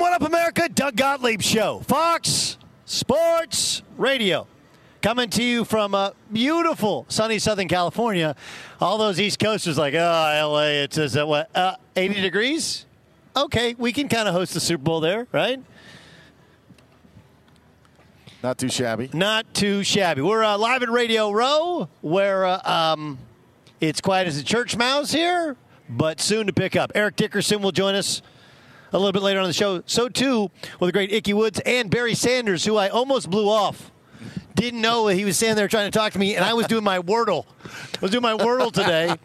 What up, America? Doug Gottlieb Show. Fox Sports Radio. Coming to you from uh, beautiful sunny Southern California. All those East Coasters like, oh, LA, it's uh, what, uh, 80 degrees? Okay, we can kind of host the Super Bowl there, right? Not too shabby. Not too shabby. We're uh, live at Radio Row, where uh, um, it's quiet as a church mouse here, but soon to pick up. Eric Dickerson will join us a little bit later on the show. So too with the great Ickey Woods and Barry Sanders, who I almost blew off. Didn't know he was standing there trying to talk to me, and I was doing my Wordle. I was doing my Wordle today.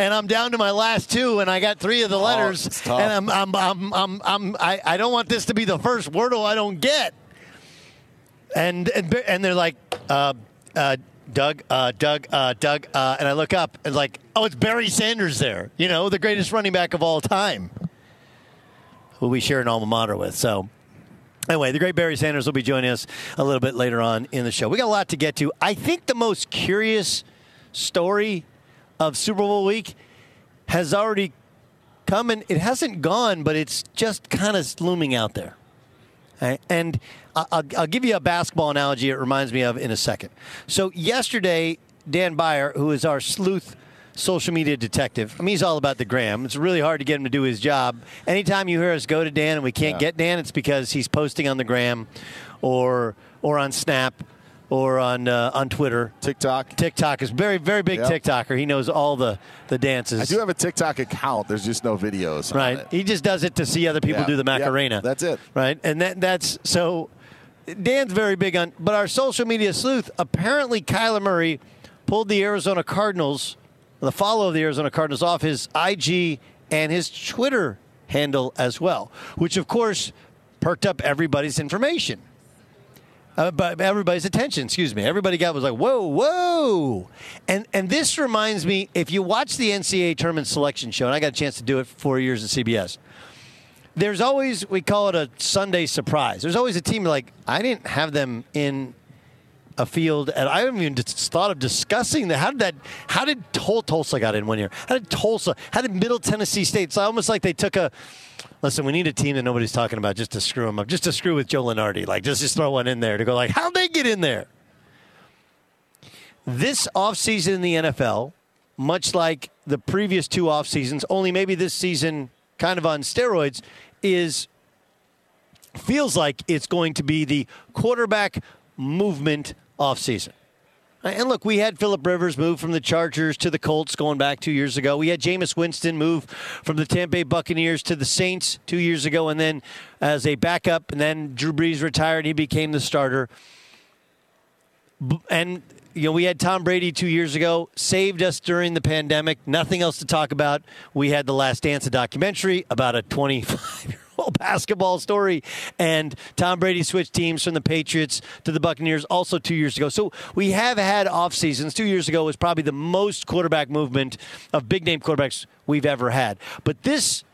And I'm down to my last two, and I got three of the letters. it's tough. and I'm, I'm, I'm, I'm, I'm, I, I don't want this to be the first Wordle I don't get and and, and they're like, uh, uh, Doug, uh, Doug, uh, Doug, uh, and I look up and like, oh, it's Barry Sanders there. You know, the greatest running back of all time, who we share an alma mater with. So. Anyway, the great Barry Sanders will be joining us a little bit later on in the show. We got a lot to get to. I think the most curious story of Super Bowl week has already come, and it hasn't gone, but it's just kind of looming out there. And I'll, I'll give you a basketball analogy it reminds me of in a second. So, yesterday, Dan Byer, who is our sleuth social media detective, I mean, he's all about the gram. It's really hard to get him to do his job. Anytime you hear us go to Dan and we can't get Dan, it's because he's posting on the gram or, or on Snap or on, uh, on Twitter. TikTok. TikTok is very, very big Yep. TikToker. He knows all the, the dances. I do have a TikTok account. There's just no videos. on Right. He just does it to see other people Yeah. do the Yeah. Macarena. That's it. Right. And that that's so Dan's very big on but our social media sleuth, apparently Kyler Murray pulled the Arizona Cardinals, the follow of the Arizona Cardinals off his IG and his Twitter handle as well, which of course perked up everybody's information. Uh, but everybody's attention, excuse me. Everybody got was like, whoa, whoa. And and this reminds me, if you watch the NCAA tournament selection show, and I got a chance to do it for four years at CBS, there's always, we call it a Sunday surprise. There's always a team like, I didn't have them in a field, and I haven't even thought of discussing that. How did that? How did Tul- Tulsa got in one year? How did Tulsa? How did Middle Tennessee State? It's almost like they took a. Listen, we need a team that nobody's talking about just to screw them up, just to screw with Joe Lunardi. Like, just just throw one in there to go like, how'd they get in there? This offseason in the NFL, much like the previous two off seasons, only maybe this season kind of on steroids, is feels like it's going to be the quarterback movement offseason. And look, we had Philip Rivers move from the Chargers to the Colts going back two years ago. We had Jameis Winston move from the Tampa Bay Buccaneers to the Saints two years ago, and then as a backup, and then Drew Brees retired, he became the starter. And you know, we had Tom Brady two years ago, saved us during the pandemic. Nothing else to talk about. We had the Last Dance, a documentary about a 25 year old basketball story, and Tom Brady switched teams from the Patriots to the Buccaneers also two years ago. So we have had off seasons. Two years ago was probably the most quarterback movement of big name quarterbacks we've ever had. But this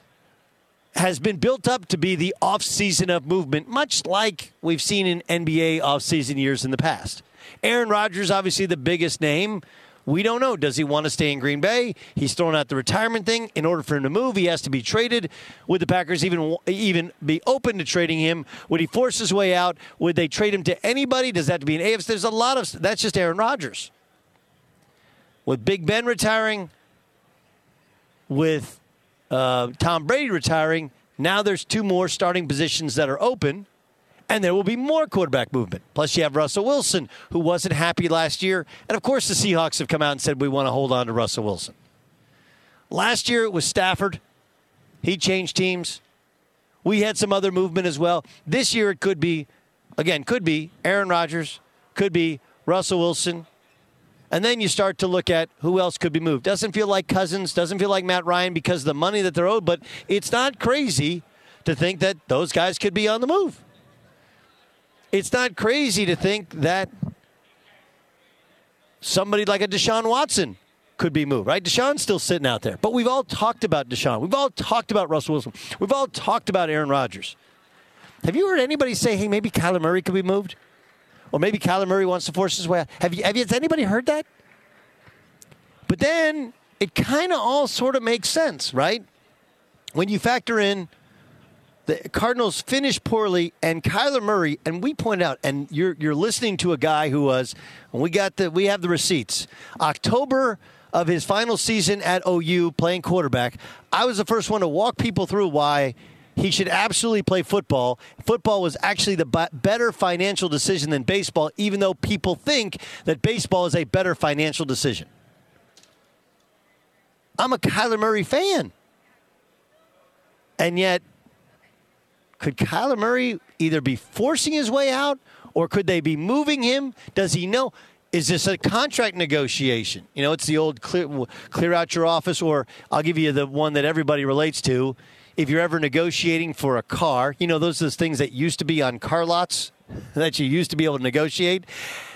has been built up to be the off-season of movement, much like we've seen in NBA off-season years in the past. Aaron Rodgers, obviously the biggest name. We don't know. Does he want to stay in Green Bay? He's thrown out the retirement thing. In order for him to move, he has to be traded. Would the Packers even even be open to trading him? Would he force his way out? Would they trade him to anybody? Does that have to be an AFC? There's a lot of that's just Aaron Rodgers. With Big Ben retiring, with uh, Tom Brady retiring, now there's two more starting positions that are open, and there will be more quarterback movement. Plus, you have Russell Wilson, who wasn't happy last year. And of course, the Seahawks have come out and said, we want to hold on to Russell Wilson. Last year, it was Stafford. He changed teams. We had some other movement as well. This year, it could be, again, could be Aaron Rodgers, could be Russell Wilson, and then you start to look at who else could be moved. Doesn't feel like Cousins, doesn't feel like Matt Ryan because of the money that they're owed, but it's not crazy to think that those guys could be on the move. It's not crazy to think that somebody like a Deshaun Watson could be moved, right? Deshaun's still sitting out there. But we've all talked about Deshaun. We've all talked about Russell Wilson. We've all talked about Aaron Rodgers. Have you heard anybody say, hey, maybe Kyler Murray could be moved? Or maybe Kyler Murray wants to force his way out? Have you, have you, has anybody heard that? But then it kind of all sort of makes sense, right? When you factor in the Cardinals finished poorly, and Kyler Murray, and we point out, and you're you're listening to a guy who was, we got the we have the receipts. October of his final season at OU playing quarterback, I was the first one to walk people through why he should absolutely play football. Football was actually the better financial decision than baseball, even though people think that baseball is a better financial decision. I'm a Kyler Murray fan. And yet, could Kyler Murray either be forcing his way out or could they be moving him? Does he know? Is this a contract negotiation? You know, it's the old clear, clear out your office, or I'll give you the one that everybody relates to. If you're ever negotiating for a car, you know, those are those things that used to be on car lots that you used to be able to negotiate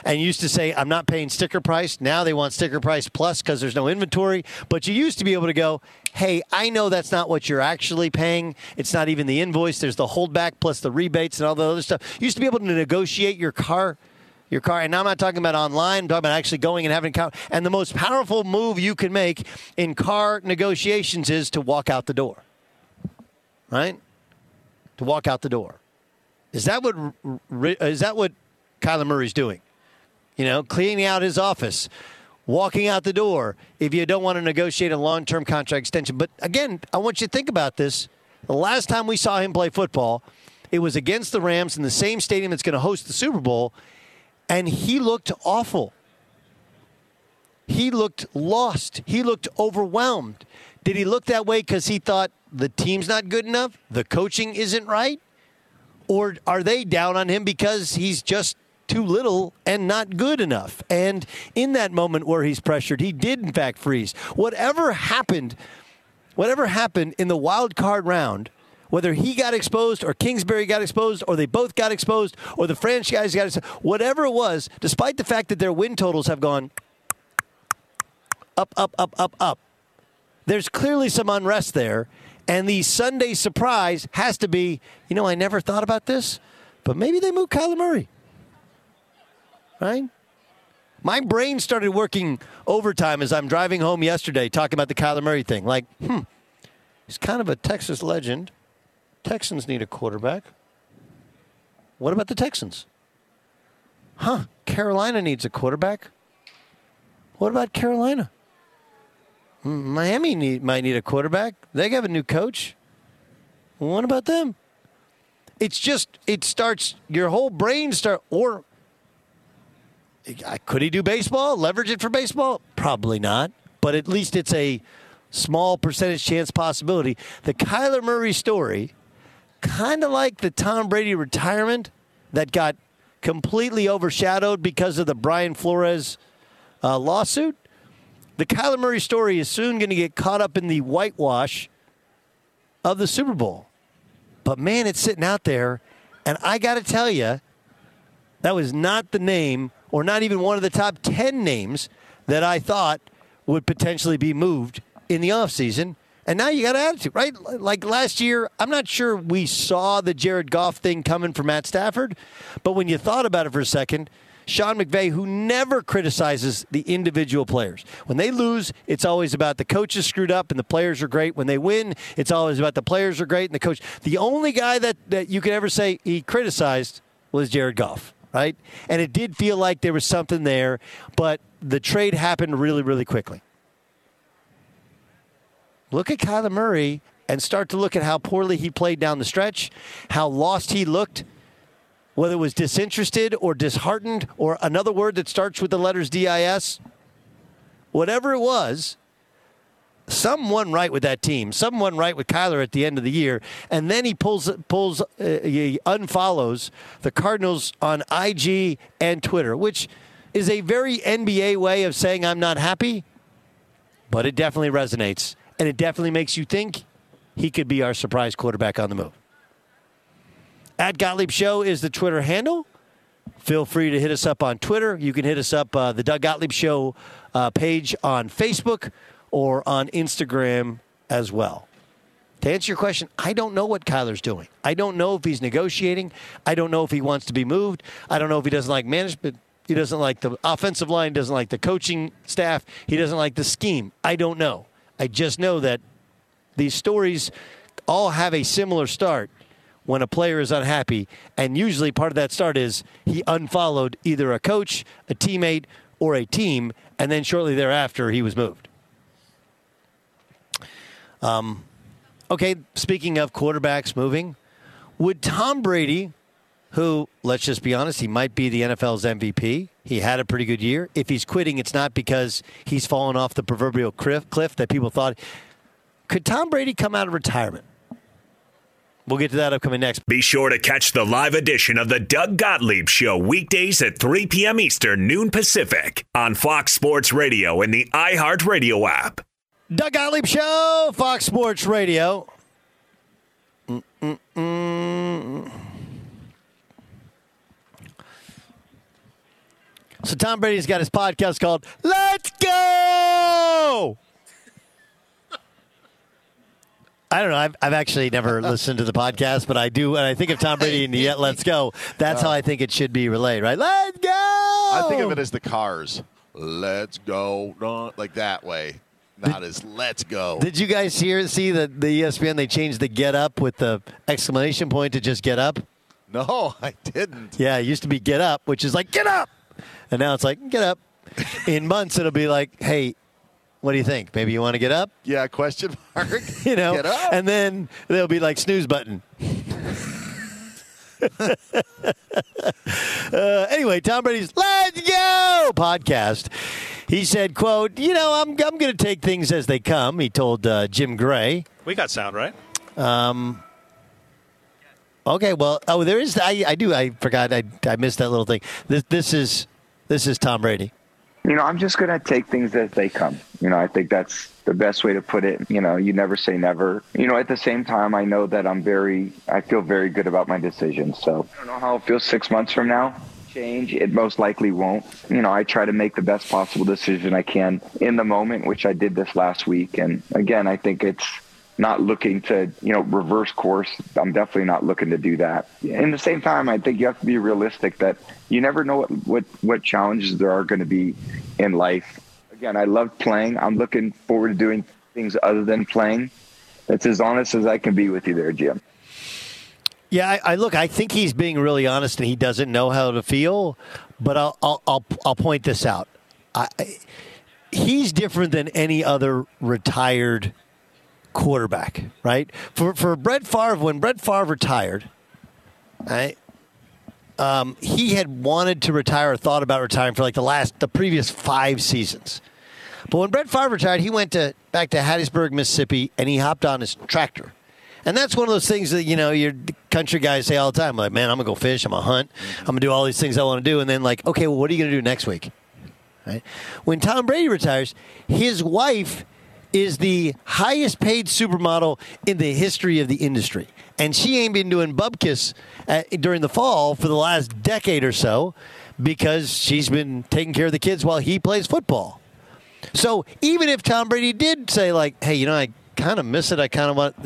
and used to say, I'm not paying sticker price. Now they want sticker price plus because there's no inventory. But you used to be able to go, hey, I know that's not what you're actually paying. It's not even the invoice. There's the holdback plus the rebates and all the other stuff. You used to be able to negotiate your car. Your car, and now I'm not talking about online. I'm talking about actually going and having. A counter. And the most powerful move you can make in car negotiations is to walk out the door. Right? To walk out the door. Is that what is that what Kyler Murray's doing? You know, cleaning out his office, walking out the door if you don't want to negotiate a long-term contract extension. But again, I want you to think about this. The last time we saw him play football, it was against the Rams in the same stadium that's going to host the Super Bowl, and he looked awful. He looked lost. He looked overwhelmed. Did he look that way because he thought the team's not good enough? The coaching isn't right? Or are they down on him because he's just too little and not good enough? And in that moment where he's pressured, he did in fact freeze. Whatever happened, whatever happened in the wild card round, whether he got exposed or Kingsbury got exposed or they both got exposed or the franchise got exposed, whatever it was, despite the fact that their win totals have gone up, up, up, up, up, there's clearly some unrest there. And the Sunday surprise has to be, you know, I never thought about this, but maybe they moved Kyler Murray. Right? My brain started working overtime as I'm driving home yesterday talking about the Kyler Murray thing. Like, hmm, he's kind of a Texas legend. Texans need a quarterback. What about the Texans? Huh, Carolina needs a quarterback. What about Carolina? Miami need, might need a quarterback. They have a new coach. What about them? It's just it starts your whole brain start or could he do baseball? Leverage it for baseball? Probably not. But at least it's a small percentage chance possibility. The Kyler Murray story, kind of like the Tom Brady retirement that got completely overshadowed because of the Brian Flores uh, lawsuit the Kyler Murray story is soon going to get caught up in the whitewash of the Super Bowl. But man, it's sitting out there. And I got to tell you, that was not the name, or not even one of the top 10 names that I thought would potentially be moved in the offseason. And now you got to add attitude, right? Like last year, I'm not sure we saw the Jared Goff thing coming from Matt Stafford, but when you thought about it for a second, Sean McVay, who never criticizes the individual players. When they lose, it's always about the coaches screwed up and the players are great. When they win, it's always about the players are great and the coach. The only guy that, that you could ever say he criticized was Jared Goff, right? And it did feel like there was something there, but the trade happened really, really quickly. Look at Kyler Murray and start to look at how poorly he played down the stretch, how lost he looked whether it was disinterested or disheartened or another word that starts with the letters DIS, whatever it was, someone right with that team, someone right with Kyler at the end of the year, and then he pulls pulls uh, he unfollows the Cardinals on IG and Twitter, which is a very NBA way of saying I'm not happy, but it definitely resonates and it definitely makes you think he could be our surprise quarterback on the move. At Gottlieb Show is the Twitter handle. feel free to hit us up on Twitter. You can hit us up uh, the Doug Gottlieb Show uh, page on Facebook or on Instagram as well. To answer your question, I don't know what Kyler's doing. I don't know if he's negotiating. I don't know if he wants to be moved. I don't know if he doesn't like management. He doesn't like the offensive line, doesn't like the coaching staff. He doesn't like the scheme. I don't know. I just know that these stories all have a similar start when a player is unhappy. And usually part of that start is he unfollowed either a coach, a teammate, or a team, and then shortly thereafter he was moved. Um, okay, speaking of quarterbacks moving, would Tom Brady, who, let's just be honest, he might be the NFL's MVP, he had a pretty good year. If he's quitting, it's not because he's fallen off the proverbial cliff, cliff that people thought. Could Tom Brady come out of retirement? We'll get to that upcoming next. Be sure to catch the live edition of the Doug Gottlieb Show weekdays at 3 p.m. Eastern, noon Pacific on Fox Sports Radio and the iHeartRadio app. Doug Gottlieb Show, Fox Sports Radio. Mm-mm-mm. So Tom Brady's got his podcast called Let's Go. I don't know. I've, I've actually never listened to the podcast, but I do. And I think of Tom Brady and yet Let's Go. That's how uh. I think it should be relayed, right? Let's go. I think of it as the cars. Let's go, no, like that way, not as let's go. Did you guys hear see that the ESPN they changed the get up with the exclamation point to just get up? no, I didn't. Yeah, it used to be get up, which is like get up. And now it's like get up. In months it'll be like, "Hey, what do you think? Maybe you want to get up?" Yeah, question mark. You know. Get up. And then there'll be like snooze button. uh, anyway, Tom Brady's "Let's Go" podcast. He said, "quote You know, I'm I'm going to take things as they come." He told uh, Jim Gray. We got sound, right? Um, Okay, well, oh, there is. I, I do. I forgot. I, I missed that little thing. This this is this is Tom Brady. You know, I'm just going to take things as they come. You know, I think that's the best way to put it. You know, you never say never. You know, at the same time, I know that I'm very, I feel very good about my decision. So I don't know how it feels six months from now. Change, it most likely won't. You know, I try to make the best possible decision I can in the moment, which I did this last week. And again, I think it's not looking to, you know, reverse course. I'm definitely not looking to do that. In the same time, I think you have to be realistic that you never know what, what, what challenges there are going to be in life. Again, I love playing. I'm looking forward to doing things other than playing. That's as honest as I can be with you there, Jim. Yeah, I, I look. I think he's being really honest, and he doesn't know how to feel. But I'll I'll I'll, I'll point this out. I, I- he's different than any other retired quarterback, right? For for Brett Favre, when Brett Favre retired, right, um, he had wanted to retire or thought about retiring for like the last the previous five seasons. But when Brett Favre retired, he went to back to Hattiesburg, Mississippi, and he hopped on his tractor. And that's one of those things that you know your country guys say all the time. Like, man, I'm gonna go fish. I'm gonna hunt. I'm gonna do all these things I want to do. And then like, okay, well, what are you gonna do next week? Right? When Tom Brady retires, his wife is the highest paid supermodel in the history of the industry, and she ain't been doing bubkiss uh, during the fall for the last decade or so because she's been taking care of the kids while he plays football. So even if Tom Brady did say like, "Hey, you know, I kind of miss it. I kind of want,"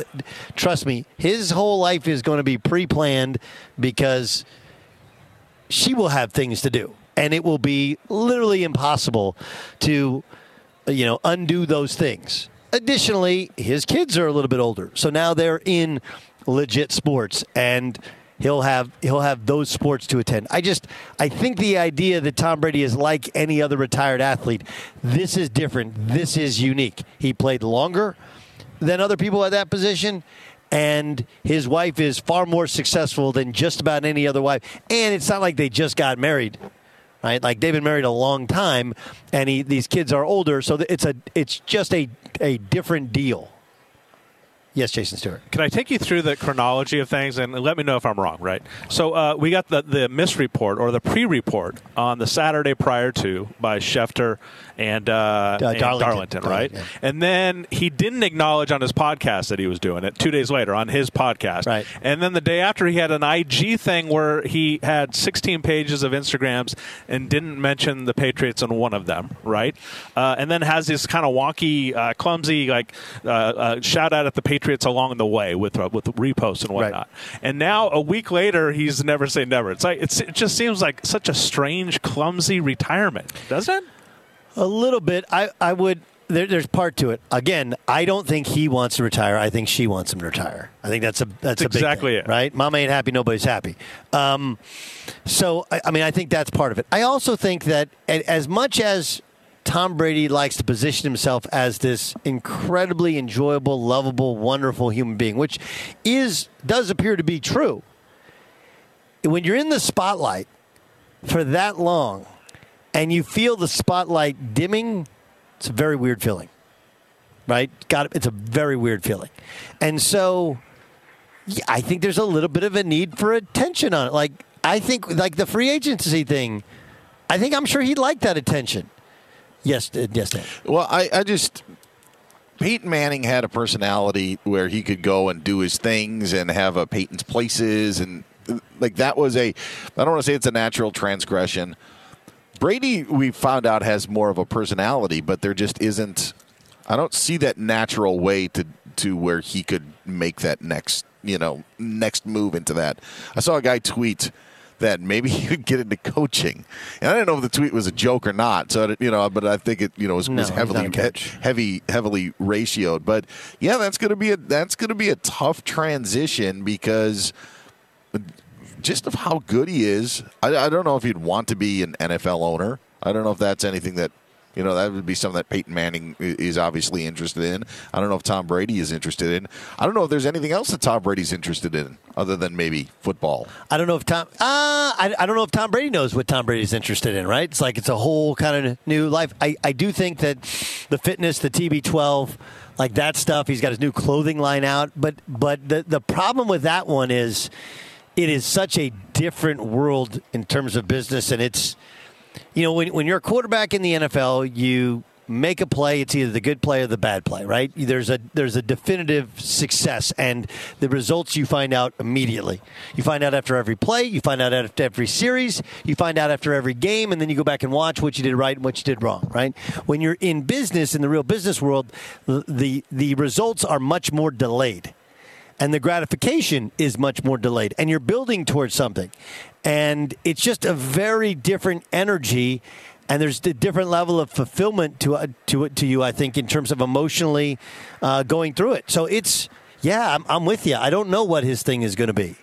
trust me, his whole life is going to be pre-planned because she will have things to do, and it will be literally impossible to, you know, undo those things. Additionally, his kids are a little bit older, so now they're in legit sports and he'll have he'll have those sports to attend. I just I think the idea that Tom Brady is like any other retired athlete, this is different. This is unique. He played longer than other people at that position. And his wife is far more successful than just about any other wife. And it's not like they just got married, right? Like they've been married a long time, and he, these kids are older, so it's a it's just a a different deal. Yes, Jason Stewart. Can I take you through the chronology of things and let me know if I'm wrong, right? So uh, we got the, the misreport or the pre report on the Saturday prior to by Schefter and, uh, and Darlington. Darlington, right? Yeah. And then he didn't acknowledge on his podcast that he was doing it two days later on his podcast. Right. And then the day after, he had an IG thing where he had 16 pages of Instagrams and didn't mention the Patriots on one of them, right? Uh, and then has this kind of wonky, uh, clumsy, like uh, uh, shout out at the Patriots along the way with uh, with reposts and whatnot. And now a week later, he's never say never. It's like it's, it just seems like such a strange, clumsy retirement, doesn't it? A little bit. I, I would. There, there's part to it. Again, I don't think he wants to retire. I think she wants him to retire. I think that's a that's, a big exactly thing, it. right? Mama ain't happy, nobody's happy. Um, so I, I mean, I think that's part of it. I also think that as much as Tom Brady likes to position himself as this incredibly enjoyable, lovable, wonderful human being, which is does appear to be true. When you're in the spotlight for that long and you feel the spotlight dimming, it's a very weird feeling. Right? Got it. It's a very weird feeling. And so I think there's a little bit of a need for attention on it. Like I think like the free agency thing, I think I'm sure he'd like that attention. Yes, uh, yes, Dan. Well, I, I just Peyton Manning had a personality where he could go and do his things and have a Peyton's places and like that was a I don't want to say it's a natural transgression. Brady we found out has more of a personality, but there just isn't I don't see that natural way to to where he could make that next, you know, next move into that. I saw a guy tweet that maybe he could get into coaching. And I didn't know if the tweet was a joke or not. So you know, but I think it you know was, No, was heavily heavy heavily ratioed. But yeah, that's going to be a that's to be a tough transition because just of how good he is. I, I don't know if he'd want to be an NFL owner. I don't know if that's anything that. You know, that would be something that Peyton Manning is obviously interested in. I don't know if Tom Brady is interested in. I don't know if there's anything else that Tom Brady's interested in other than maybe football. I don't know if Tom. Uh, I, I don't know if Tom Brady knows what Tom Brady's interested in. Right? It's like it's a whole kind of new life. I, I do think that the fitness, the TB12, like that stuff. He's got his new clothing line out. But but the the problem with that one is, it is such a different world in terms of business, and it's you know, when, when you're a quarterback in the NFL, you make a play. It's either the good play or the bad play, right? There's a there's a definitive success, and the results you find out immediately. You find out after every play. You find out after every series. You find out after every game, and then you go back and watch what you did right and what you did wrong, right? When you're in business, in the real business world, the the, results are much more delayed and the gratification is much more delayed and you're building towards something and it's just a very different energy and there's a different level of fulfillment to uh, to it to you I think in terms of emotionally uh, going through it so it's yeah I'm, I'm with you I don't know what his thing is going to be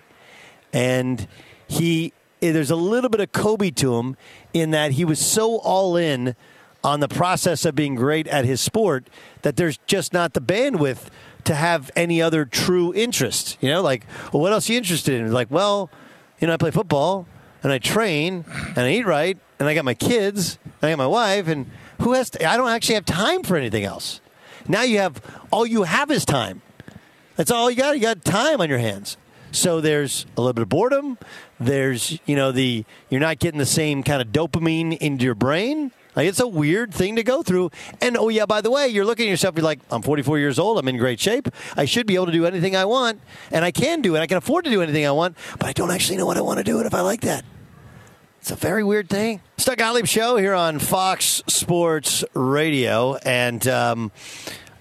and he there's a little bit of Kobe to him in that he was so all in on the process of being great at his sport that there's just not the bandwidth to have any other true interest. You know, like, well, what else are you interested in? Like, well, you know, I play football and I train and I eat right and I got my kids and I got my wife and who has? To, I don't actually have time for anything else. Now you have all you have is time. That's all you got. You got time on your hands. So there's a little bit of boredom. There's you know the you're not getting the same kind of dopamine into your brain. Like it's a weird thing to go through. And oh yeah, by the way, you're looking at yourself. You're like, I'm 44 years old. I'm in great shape. I should be able to do anything I want, and I can do it. I can afford to do anything I want, but I don't actually know what I want to do and if I like that. It's a very weird thing. Doug Gottlieb show here on Fox Sports Radio, and um,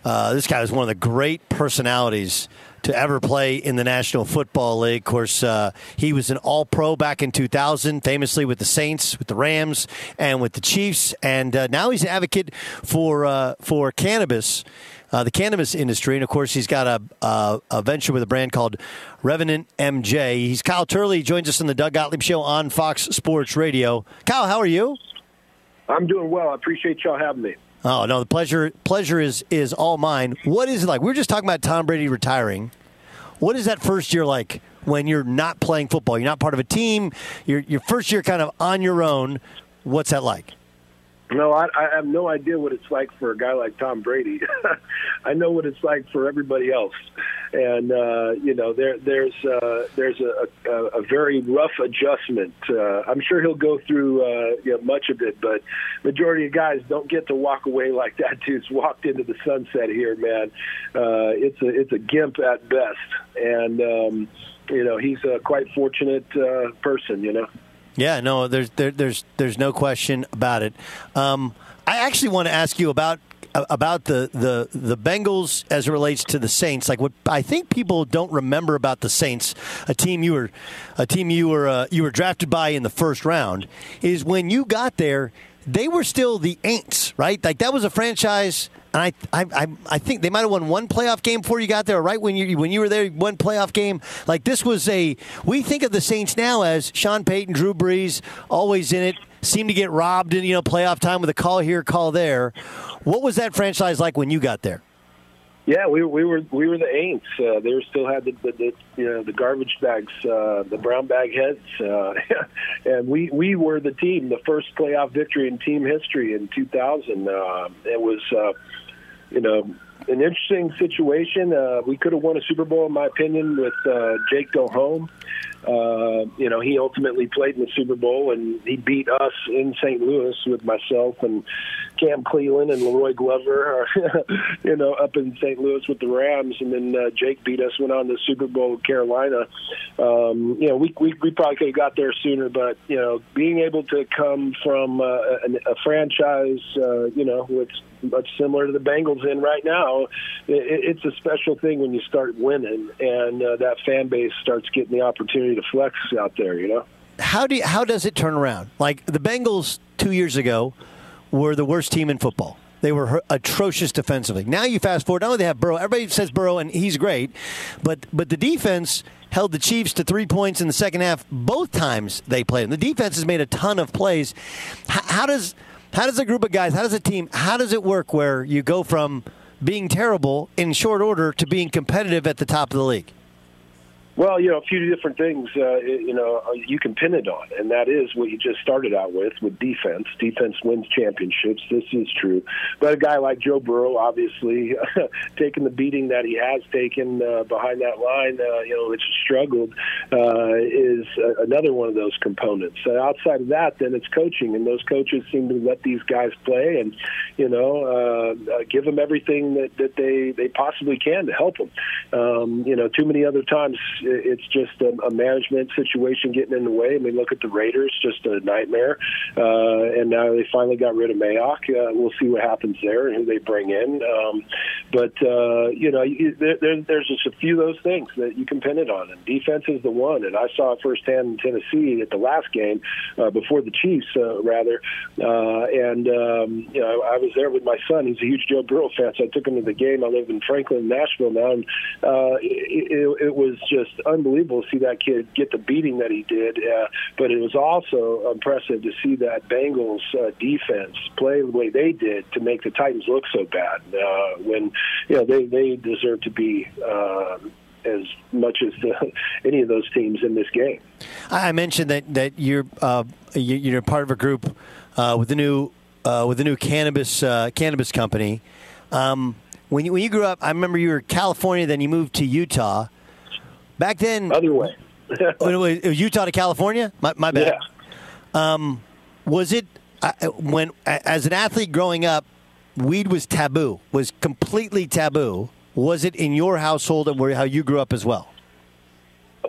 uh, this guy is one of the great personalities to ever play in the National Football League. Of course, uh, he was an All Pro back in 2000, famously with the Saints, with the Rams, and with the Chiefs, and uh, now he's an advocate for uh, for cannabis. Uh, the cannabis industry, and of course, he's got a, a, a venture with a brand called Revenant MJ. He's Kyle Turley. He joins us on the Doug Gottlieb Show on Fox Sports Radio. Kyle, how are you? I'm doing well. I appreciate y'all having me. Oh no, the pleasure pleasure is is all mine. What is it like? We were just talking about Tom Brady retiring. What is that first year like when you're not playing football? You're not part of a team. You're your first year kind of on your own. What's that like? No, I, I have no idea what it's like for a guy like Tom Brady. I know what it's like for everybody else, and uh, you know there there's uh, there's a, a, a very rough adjustment. Uh, I'm sure he'll go through uh, you know, much of it, but majority of guys don't get to walk away like that. Dude's walked into the sunset here, man. Uh, it's a it's a gimp at best, and um, you know he's a quite fortunate uh, person. You know. Yeah, no, there's there, there's there's no question about it. Um, I actually want to ask you about about the, the the Bengals as it relates to the Saints. Like what I think people don't remember about the Saints, a team you were a team you were uh, you were drafted by in the first round, is when you got there, they were still the Aints, right? Like that was a franchise. And I, I, I think they might have won one playoff game before you got there. Right when you when you were there, one playoff game. Like this was a. We think of the Saints now as Sean Payton, Drew Brees, always in it. Seem to get robbed in you know playoff time with a call here, call there. What was that franchise like when you got there? Yeah, we, we were we were the Aints. Uh, they were still had the, the, the you know the garbage bags, uh, the brown bag heads, uh, and we we were the team, the first playoff victory in team history in 2000. Uh, it was uh, you know an interesting situation. Uh, we could have won a Super Bowl, in my opinion, with uh, Jake Delhomme. Uh, you know, he ultimately played in the Super Bowl, and he beat us in St. Louis with myself and Cam Cleeland and La'Roi Glover, you know, up in St. Louis with the Rams, and then uh, Jake beat us, went on the Super Bowl with Carolina. Um, you know, we, we we probably could have got there sooner, but you know, being able to come from uh, a, a franchise, uh, you know, with much similar to the Bengals in right now, it, it's a special thing when you start winning, and uh, that fan base starts getting the opportunity to flex out there. You know. How do you, how does it turn around? Like the Bengals two years ago were the worst team in football. They were atrocious defensively. Now you fast forward. Not only they have Burrow, everybody says Burrow, and he's great, but but the defense held the Chiefs to three points in the second half both times they played. And the defense has made a ton of plays. How, how does how does a group of guys, how does a team, how does it work where you go from being terrible in short order to being competitive at the top of the league? Well, you know, a few different things, uh, you know, uh, you can pin it on, and that is what you just started out with, with defense. Defense wins championships. This is true. But a guy like Joe Burrow, obviously, taking the beating that he has taken uh, behind that line, uh, you know, which struggled, uh, is another one of those components. Outside of that, then it's coaching, and those coaches seem to let these guys play and, you know, uh, give them everything that, that they, they possibly can to help them. Um, you know, too many other times, it's just a, a management situation getting in the way. I mean, look at the Raiders, just a nightmare. Uh, and now they finally got rid of Mayock. Uh, we'll see what happens there and who they bring in. Um, but uh, you know, there, there's just a few of those things that you can pin it on, and defense is the one. And I saw it firsthand in Tennessee at the last game uh, before the Chiefs, uh, rather. Uh, and um, you know, I was there with my son. He's a huge Joe Burrow fan, so I took him to the game. I live in Franklin, Nashville now, and uh, it, it, it was just unbelievable to see that kid get the beating that he did. Uh, but it was also impressive to see that Bengals uh, defense play the way they did to make the Titans look so bad. Uh, when you know they they deserve to be. Uh, as much as the, any of those teams in this game. I mentioned that that you're uh, you're part of a group uh, with the new uh, with the new cannabis uh, cannabis company. Um, when you when you grew up, I remember you were California, then you moved to Utah. Back then, other way. it, was, Utah to California. My, my bad. Yeah. Um, was it uh, when, as an athlete growing up, weed was taboo? Was completely taboo? Was it in your household and where how you grew up as well?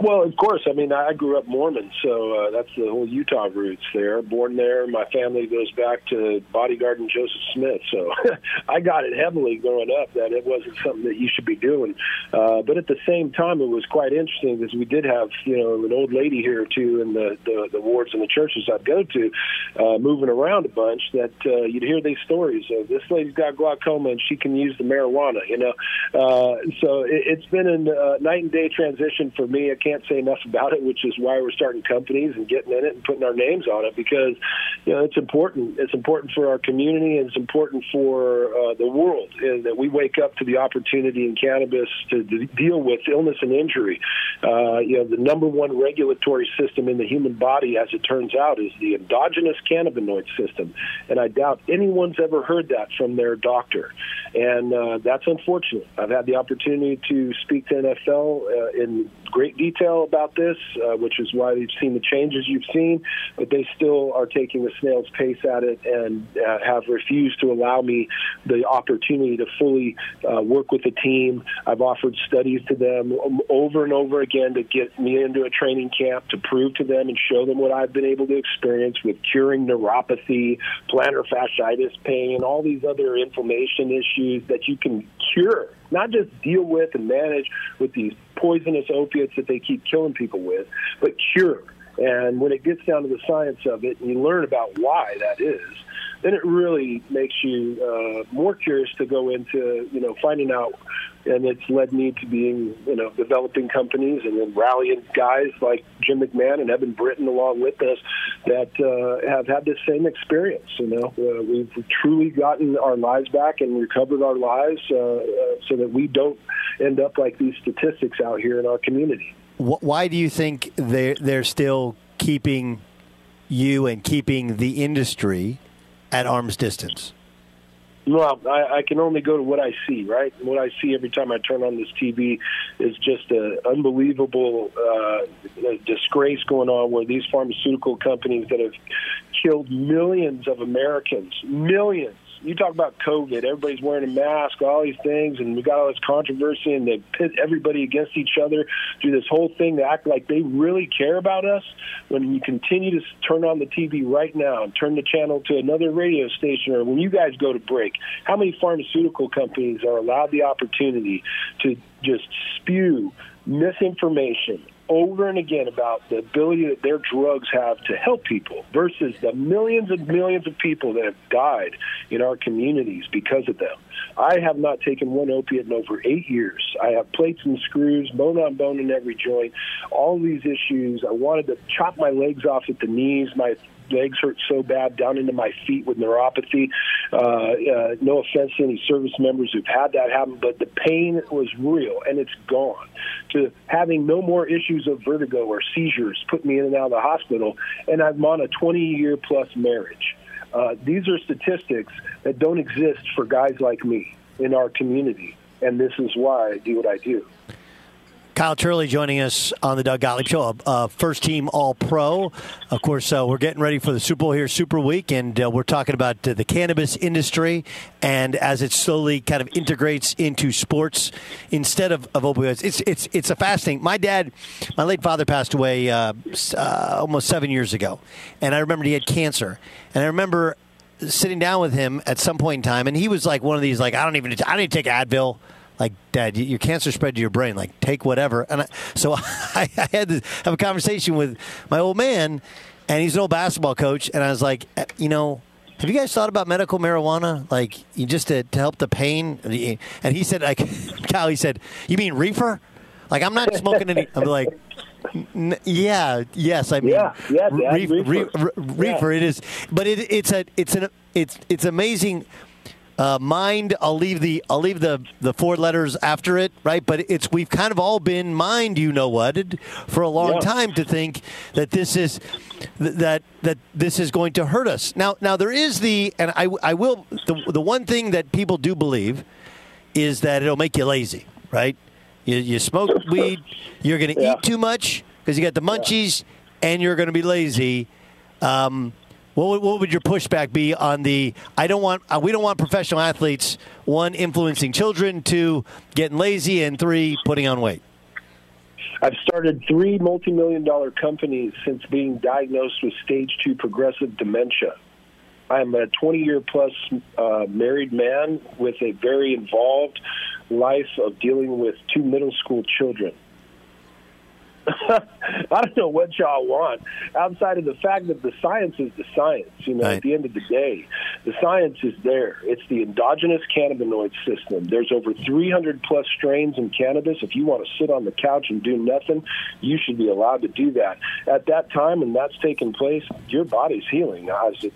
Well, of course. I mean, I grew up Mormon, so uh, that's the whole Utah roots there. Born there. My family goes back to bodyguard and Joseph Smith, so I got it heavily growing up that it wasn't something that you should be doing. Uh, but at the same time, it was quite interesting because we did have, you know, an old lady here too in the the, the wards and the churches I'd go to, uh, moving around a bunch. That uh, you'd hear these stories of this lady's got glaucoma and she can use the marijuana, you know. Uh, so it, it's been a uh, night and day transition for me. I can't can't say enough about it, which is why we're starting companies and getting in it and putting our names on it because you know it's important. It's important for our community and it's important for uh, the world and that we wake up to the opportunity in cannabis to, deal with illness and injury. Uh, you know, the number one regulatory system in the human body, as it turns out, is the endogenous cannabinoid system, and I doubt anyone's ever heard that from their doctor, and uh, that's unfortunate. I've had the opportunity to speak to NFL uh, in great detail about this, uh, which is why they've seen the changes you've seen, but they still are taking a snail's pace at it and uh, have refused to allow me the opportunity to fully uh, work with the team. I've offered studies to them over and over again to get me into a training camp to prove to them and show them what I've been able to experience with curing neuropathy, plantar fasciitis pain, and all these other inflammation issues that you can cure not just deal with and manage with these poisonous opiates that they keep killing people with, but cure. And when it gets down to the science of it and you learn about why that is, then it really makes you uh, more curious to go into, you know, finding out. And it's led me to being, you know, developing companies and then rallying guys like Jim McMahon and Eben Britton along with us that uh, have had the same experience. You know, uh, we've truly gotten our lives back and recovered our lives uh, uh, so that we don't end up like these statistics out here in our community. Why do you think they're, they're still keeping you and keeping the industry at arm's distance? Well, I, I can only go to what I see, right? And what I see every time I turn on this TV is just an unbelievable uh, disgrace going on where these pharmaceutical companies that have killed millions of Americans, millions, you talk about COVID. Everybody's wearing a mask, all these things, and we got all this controversy, and they pit everybody against each other. Do this whole thing to act like they really care about us. When you continue to turn on the TV right now and turn the channel to another radio station, or when you guys go to break, how many pharmaceutical companies are allowed the opportunity to just spew misinformation over and again about the ability that their drugs have to help people versus the millions and millions of people that have died in our communities because of them. I have not taken one opiate in over eight years. I have plates and screws, bone on bone in every joint, all these issues. I wanted to chop my legs off at the knees. My legs hurt so bad down into my feet with neuropathy. Uh, uh, no offense to any service members who've had that happen, but the pain was real and it's gone. To having no more issues of vertigo or seizures put me in and out of the hospital, and I'm on a 20 year plus marriage. Uh, these are statistics that don't exist for guys like me in our community, and this is why I do what I do. Kyle Turley joining us on the Doug Gottlieb Show, uh, first team All Pro. Of course, uh, we're getting ready for the Super Bowl here, Super Week, and uh, we're talking about the cannabis industry and as it slowly kind of integrates into sports instead of, of opioids. It's it's it's a fascinating. My dad, my late father, passed away uh, uh, almost seven years ago, and I remember he had cancer, and I remember sitting down with him at some point in time, and he was like one of these like I don't even I didn't take Advil like dad your cancer spread to your brain like take whatever and I, so I, I, had to have a conversation with my old man and he's an old basketball coach and i was like eh, you know have you guys thought about medical marijuana like you just to, to help the pain and he said like Kyle he said you mean reefer like i'm not smoking any i'm like yeah, yes, I mean, yeah, yeah, reef, reefer. reefer. Yeah. It is, but it, it's a, it's an, it's, it's amazing uh, mind, I'll leave the I'll leave the the four letters after it, right? But it's we've kind of all been mind, you know what, for a long yeah. time to think that this is that that this is going to hurt us. Now, now there is the and I I will the the one thing that people do believe is that it'll make you lazy, right? You, you smoke weed, you're going to yeah. eat too much because you got the munchies, yeah. and you're going to be lazy. Um, what would, what would your pushback be on the? I don't want. Uh, we don't want professional athletes. One, influencing children. Two, getting lazy, and three, putting on weight. I've started three multi-million dollar companies since being diagnosed with stage two progressive dementia. I'm a 20 year plus uh, married man with a very involved life of dealing with two middle school children. I don't know what y'all want outside of the fact that the science is the science. You know, right. at the end of the day, The science is there. It's the endogenous cannabinoid system. There's over 300 plus strains in cannabis. If you want to sit on the couch and do nothing, you should be allowed to do that. At that time, and that's taking place, your body's healing, as,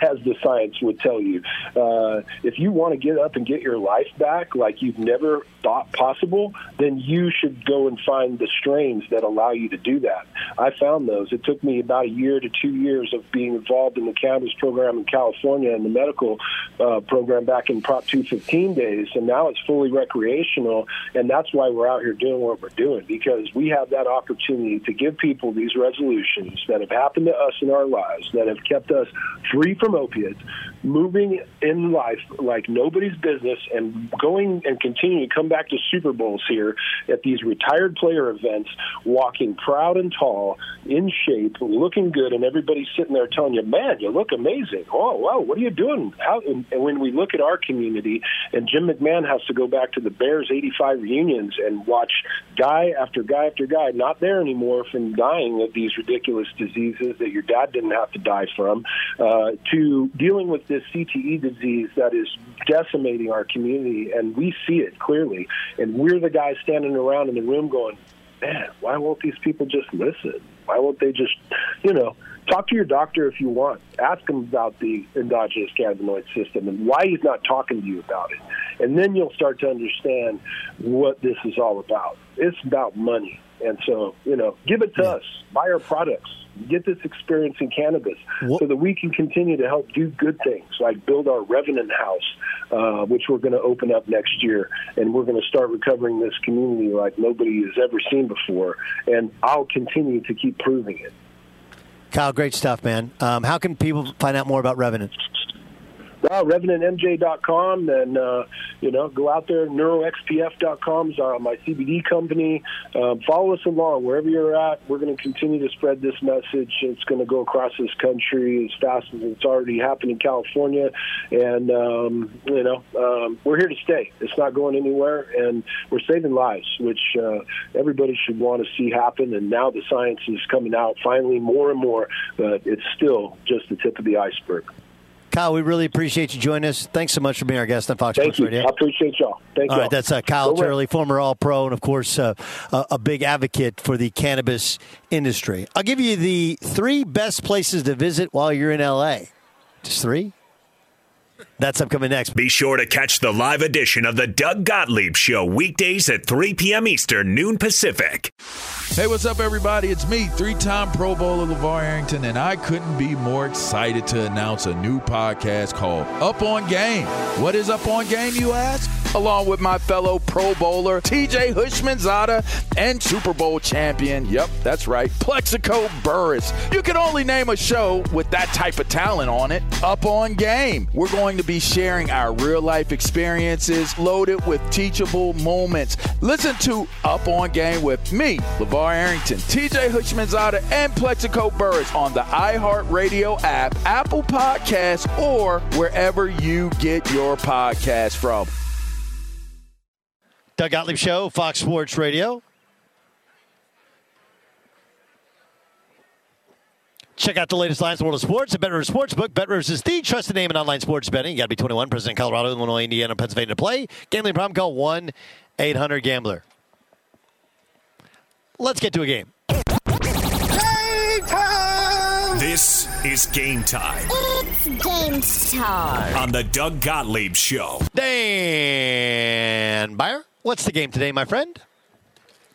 as the science would tell you. Uh, if you want to get up and get your life back like you've never thought possible, then you should go and find the strains that allow you to do that. I found those. It took me about a year to two years of being involved in the cannabis program in California and the medical uh, program back in Prop 215 days, and now it's fully recreational, and that's why we're out here doing what we're doing because we have that opportunity to give people these resolutions that have happened to us in our lives that have kept us free from opiates, moving in life like nobody's business, and going and continuing to come back to Super Bowls here at these retired player events, walking proud and tall, in shape, looking good, and everybody's sitting there telling you, "Man, you look amazing." Oh, wow, what are you doing? How? And when we look at our community, and Jim McMahon has to go back to the Bears '85 reunions and watch guy after guy after guy not there anymore from dying of these ridiculous diseases that your dad didn't have to die from, uh, to dealing with this CTE disease that is decimating our community, and we see it clearly. And we're the guys standing around in the room going, man, why won't these people just listen? Why won't they just, you know, talk to your doctor if you want. Ask him about the endogenous cannabinoid system and why he's not talking to you about it. And then you'll start to understand what this is all about. It's about money. And so, you know, give it to us. Buy our products. Get this experience in cannabis What- so that we can continue to help do good things like build our Revenant House, uh, which we're going to open up next year. And we're going to start recovering this community like nobody has ever seen before. And I'll continue to keep proving it. Kyle, great stuff, man. Um, how can people find out more about Revenant? Well, RevenantMJ.com, and uh, you know, go out there. NeuroXPF.com is uh, my CBD company. Um, follow us along wherever you're at. We're going to continue to spread this message. It's going to go across this country as fast as it's already happened in California, and um, you know, um, we're here to stay. It's not going anywhere, and we're saving lives, which uh, everybody should want to see happen. And now the science is coming out finally more and more, but it's still just the tip of the iceberg. Kyle, we really appreciate you joining us. Thanks so much for being our guest on Fox Thank Sports you. Radio. I appreciate y'all. Thank All you. right, that's uh, Kyle Go Turley, former All Pro, and of course, uh, a big advocate for the cannabis industry. I'll give you the three best places to visit while you're in LA. Just three? That's upcoming next. Be sure to catch the live edition of the Doug Gottlieb Show weekdays at 3 p.m. Eastern, noon Pacific. Hey, what's up, everybody? It's me, three time Pro Bowler LaVar Arrington, and I couldn't be more excited to announce a new podcast called Up on Game. What is Up on Game, you ask? Along with my fellow Pro Bowler, TJ Houshmandzadeh, and Super Bowl champion, yep, that's right, Plaxico Burress. You can only name a show with that type of talent on it. Up on Game. We're going to be sharing our real life experiences loaded with teachable moments. Listen to Up on Game with me, LaVar Arrington, TJ Houshmandzadeh, and Plaxico Burress on the iHeartRadio app, Apple Podcasts, or wherever you get your podcast from. Doug Gottlieb Show, Fox Sports Radio. Check out the latest lines in the world of sports at BetRivers Sportsbook. BetRivers is the trusted name in online sports betting. You got to be 21, present in Colorado, Illinois, Indiana, Pennsylvania to play. Gambling problem, call 1 800 Gambler. Let's get to a game. This is game time It's game time. on the Doug Gottlieb Show. Dan Beyer, what's the game today, my friend?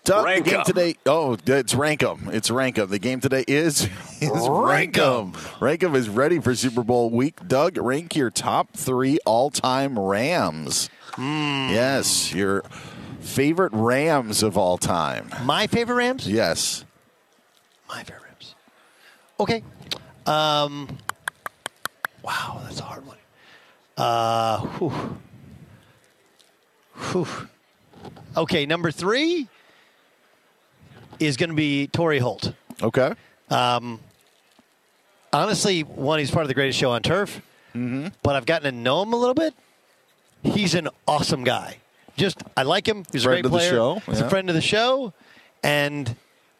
Doug, Rank the game 'em. today. Oh, it's Rank 'Em. It's Rank 'Em. The game today is is Rank 'Em. Rankum is ready for Super Bowl week. Doug, rank your top three all-time Rams. Yes, your favorite Rams of all time. My favorite Rams? Yes. My favorite Rams. Okay. Um, wow, that's a hard one. Uh, whew. Whew. Okay, number three is going to be Torry Holt. Okay. Honestly, one, he's part of the greatest show on turf, mm-hmm. but I've gotten to know him a little bit. He's an awesome guy. Just, I like him. He's Friend a of great the player. show, He's a friend of the show. And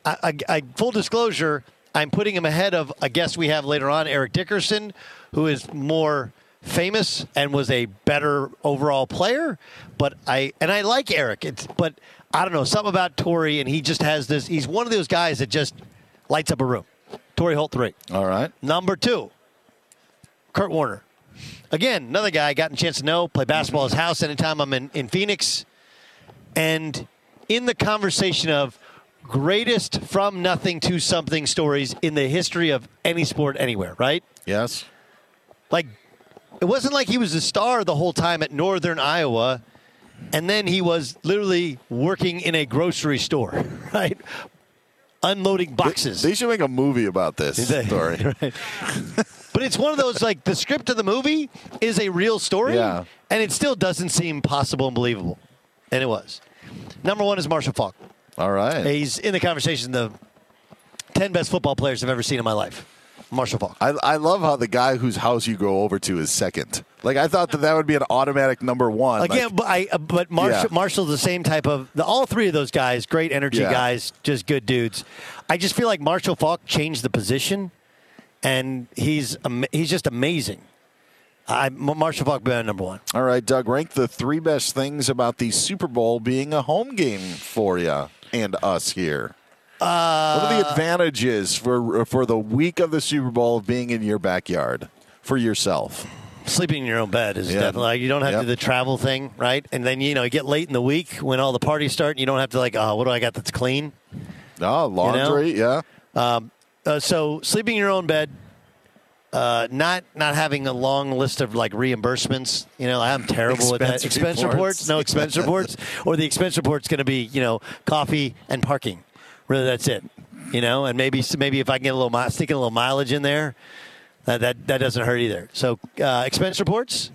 I, I, I, full disclosure, I'm putting him ahead of a guest we have later on, Eric Dickerson, who is more famous and was a better overall player. But I and I like Eric. It's but I don't know something about Torry, and he just has this. He's one of those guys that just lights up a room. Torry Holt three. All right. Number two, Kurt Warner. Again, another guy I got a chance to know, play basketball at his house anytime I'm in, in Phoenix. And in the conversation of greatest from nothing to something stories in the history of any sport anywhere, right? Yes. Like, it wasn't like he was a star the whole time at Northern Iowa, and then he was literally working in a grocery store, right? Unloading boxes. They should make a movie about this story. Right. but it's one of those like the script of the movie is a real story, Yeah. and it still doesn't seem possible and believable, and it was. Number one is Marshall Faulk. All right. He's in the conversation the ten best football players I've ever seen in my life. Marshall Faulk. I, I love how the guy whose house you go over to is second. Like I thought that that would be an automatic number one. Again, Like, but I but Marshall, Yeah. Marshall's the same type of the, all three of those guys, great energy Yeah. guys, just good dudes. I just feel like Marshall Faulk changed the position, and he's he's just amazing. I Marshall Faulk be number one. all right, Doug, rank the three best things about the Super Bowl being a home game for you and us here. Uh, what are the advantages for for the week of the Super Bowl of being in your backyard for yourself? Sleeping in your own bed is Yeah. definitely like you don't have to do the travel thing, right? And then you know you get late in the week when all the parties start, and you don't have to like, oh, what do I got that's clean? Oh, laundry, yeah. Um, uh, so sleeping in your own bed, uh, not not having a long list of like reimbursements. You know, I'm terrible at that. Expense reports. reports, no expense reports, or the expense report's going to be you know coffee and parking. Really, that's it. You know, and maybe maybe if I can get a little mi- stick in a little mileage in there, that that, that doesn't hurt either. So uh, expense reports,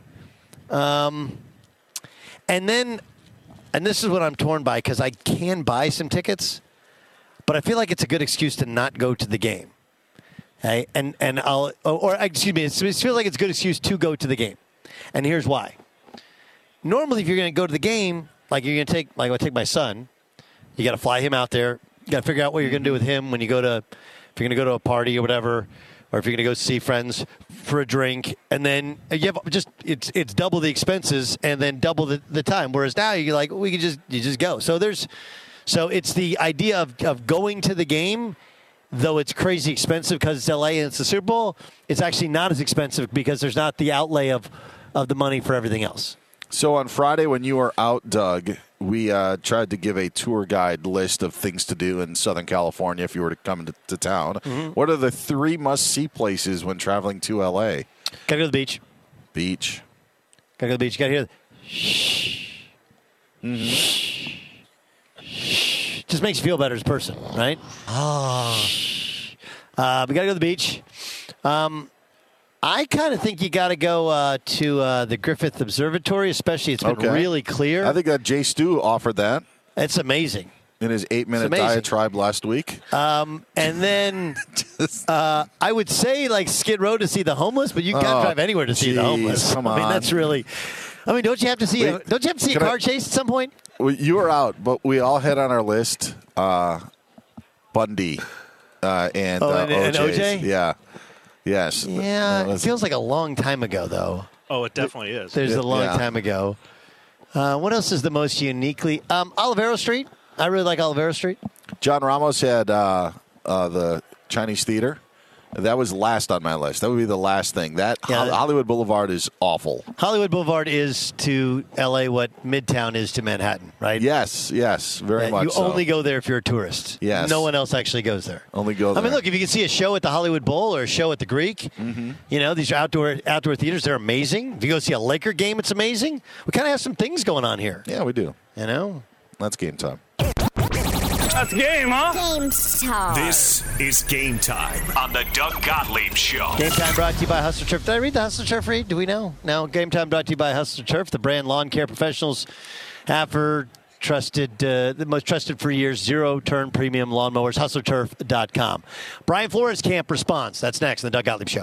um, and then, and this is what I'm torn by because I can buy some tickets but I feel like it's a good excuse to not go to the game. Okay, and and I'll or, or excuse me, it feels like it's a good excuse to go to the game, and here's why. Normally, if you're going to go to the game, like you're going to take, like I take my son, you got to fly him out there. You got to figure out what you're going to do with him when you go to, if you're going to go to a party or whatever, or if you're going to go see friends for a drink, and then you have just it's it's double the expenses and then double the, the time. Whereas now you're like we can just you just go. So there's, so it's the idea of of going to the game though it's crazy expensive because it's LA and it's the Super Bowl, it's actually not as expensive because there's not the outlay of, of the money for everything else. So on Friday, when you were out, Doug, we uh, tried to give a tour guide list of things to do in Southern California if you were to come to, to town. Mm-hmm. What are the three must-see places when traveling to LA? Gotta go to the beach. Beach. Gotta go to the beach. Gotta hear. Shh. Shh. Shh. Just makes you feel better as a person, right? Ah. Uh, we gotta go to the beach. Um, I kind of think you got to go uh, to uh, the Griffith Observatory, especially it's been Okay. really clear. I think that Jay Stu offered that it's amazing. in his eight-minute amazing. diatribe last week. Um, and then uh, I would say like Skid Row to see the homeless, but you can't Oh, drive anywhere to see the homeless. come I mean, on. that's really. I mean, don't you have to see? A, don't you have to see a can I- car chase at some point? Well, you were out, but we all had on our list uh, Bundy uh, and, Oh, uh, and- and OJ? Yeah. Yes. Yeah, That it was- feels like a long time ago, though. Oh, it definitely is. There's a long Yeah. time ago. Uh, what else is the most uniquely? Um, Olvera Street. I really like Olvera Street. John Ramos had uh, uh, the Chinese theater. That was last on my list. That would be the last thing. That Yeah, Hollywood Boulevard is awful. Hollywood Boulevard is to L.A. what Midtown is to Manhattan, right? Yes, yes, very Uh, much. you so. only go there if you're a tourist. Yes. No one else actually goes there. only go. There. I mean, look, if you can see a show at the Hollywood Bowl or a show at the Greek, Mm-hmm. you know, these are outdoor outdoor theaters. They're amazing. If you go see a Laker game, it's amazing. We kind of have some things going on here. yeah, we do. You know? That's game time. Game huh? Game time. This is game time on the Doug Gottlieb Show. Game time brought to you by Hustler Turf. Did I read the Hustler Turf read? Do we know? No. Game time brought to you by Hustler Turf, the brand lawn care professionals have for trusted, uh, the most trusted for years, zero turn premium lawnmowers, hustlerturf.com. Brian Flores Camp response. That's next in the Doug Gottlieb Show.